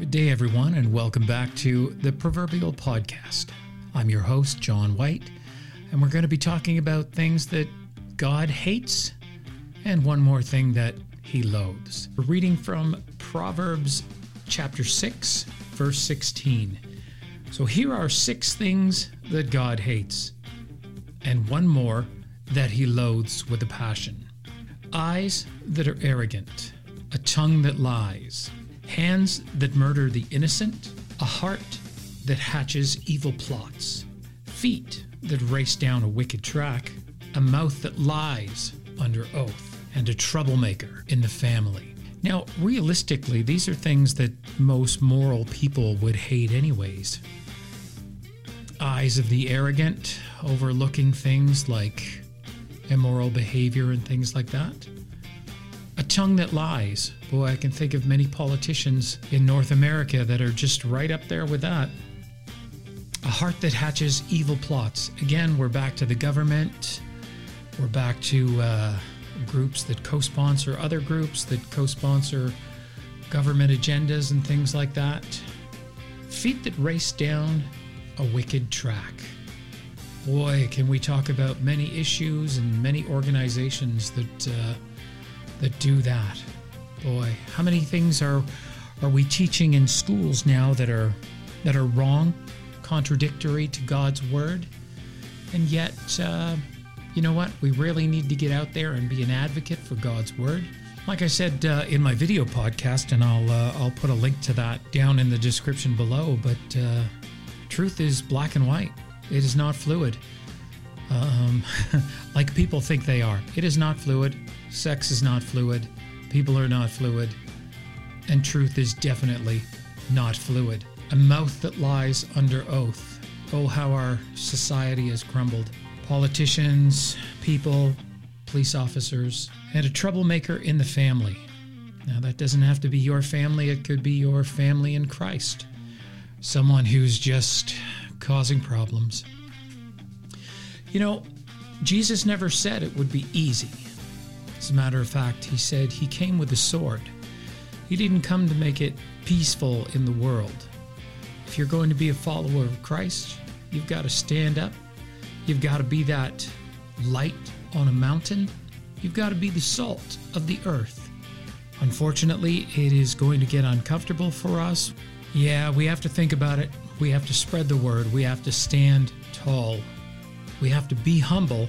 Good day, everyone, and welcome back to the Proverbial Podcast. I'm your host, John White, and we're going to be talking about things that God hates and one more thing that he loathes. We're reading from Proverbs chapter 6, verse 16. So here are six things that God hates, and one more that he loathes with a passion eyes that are arrogant, a tongue that lies hands that murder the innocent, a heart that hatches evil plots, feet that race down a wicked track, a mouth that lies under oath, and a troublemaker in the family. Now, realistically, these are things that most moral people would hate, anyways. Eyes of the arrogant, overlooking things like immoral behavior and things like that tongue that lies. Boy, I can think of many politicians in North America that are just right up there with that. A heart that hatches evil plots. Again, we're back to the government. We're back to uh, groups that co sponsor other groups that co sponsor government agendas and things like that. Feet that race down a wicked track. Boy, can we talk about many issues and many organizations that. Uh, that do that. Boy, how many things are are we teaching in schools now that are that are wrong, contradictory to God's word, and yet, uh, you know what? We really need to get out there and be an advocate for God's word. Like I said uh, in my video podcast, and I'll uh, I'll put a link to that down in the description below. But uh, truth is black and white. It is not fluid, um, like people think they are. It is not fluid. Sex is not fluid, people are not fluid, and truth is definitely not fluid. A mouth that lies under oath. Oh, how our society has crumbled. Politicians, people, police officers, and a troublemaker in the family. Now, that doesn't have to be your family, it could be your family in Christ. Someone who's just causing problems. You know, Jesus never said it would be easy. As a matter of fact, he said he came with a sword. He didn't come to make it peaceful in the world. If you're going to be a follower of Christ, you've got to stand up. You've got to be that light on a mountain. You've got to be the salt of the earth. Unfortunately, it is going to get uncomfortable for us. Yeah, we have to think about it. We have to spread the word. We have to stand tall. We have to be humble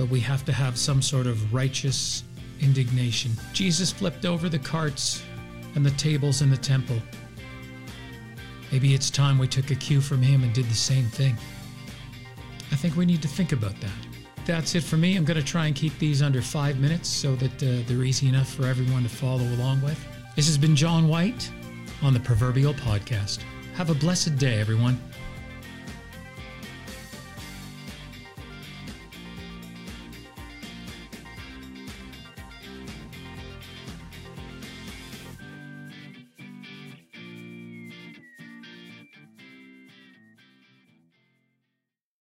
but we have to have some sort of righteous indignation. Jesus flipped over the carts and the tables in the temple. Maybe it's time we took a cue from him and did the same thing. I think we need to think about that. That's it for me. I'm going to try and keep these under five minutes so that uh, they're easy enough for everyone to follow along with. This has been John White on the Proverbial Podcast. Have a blessed day, everyone.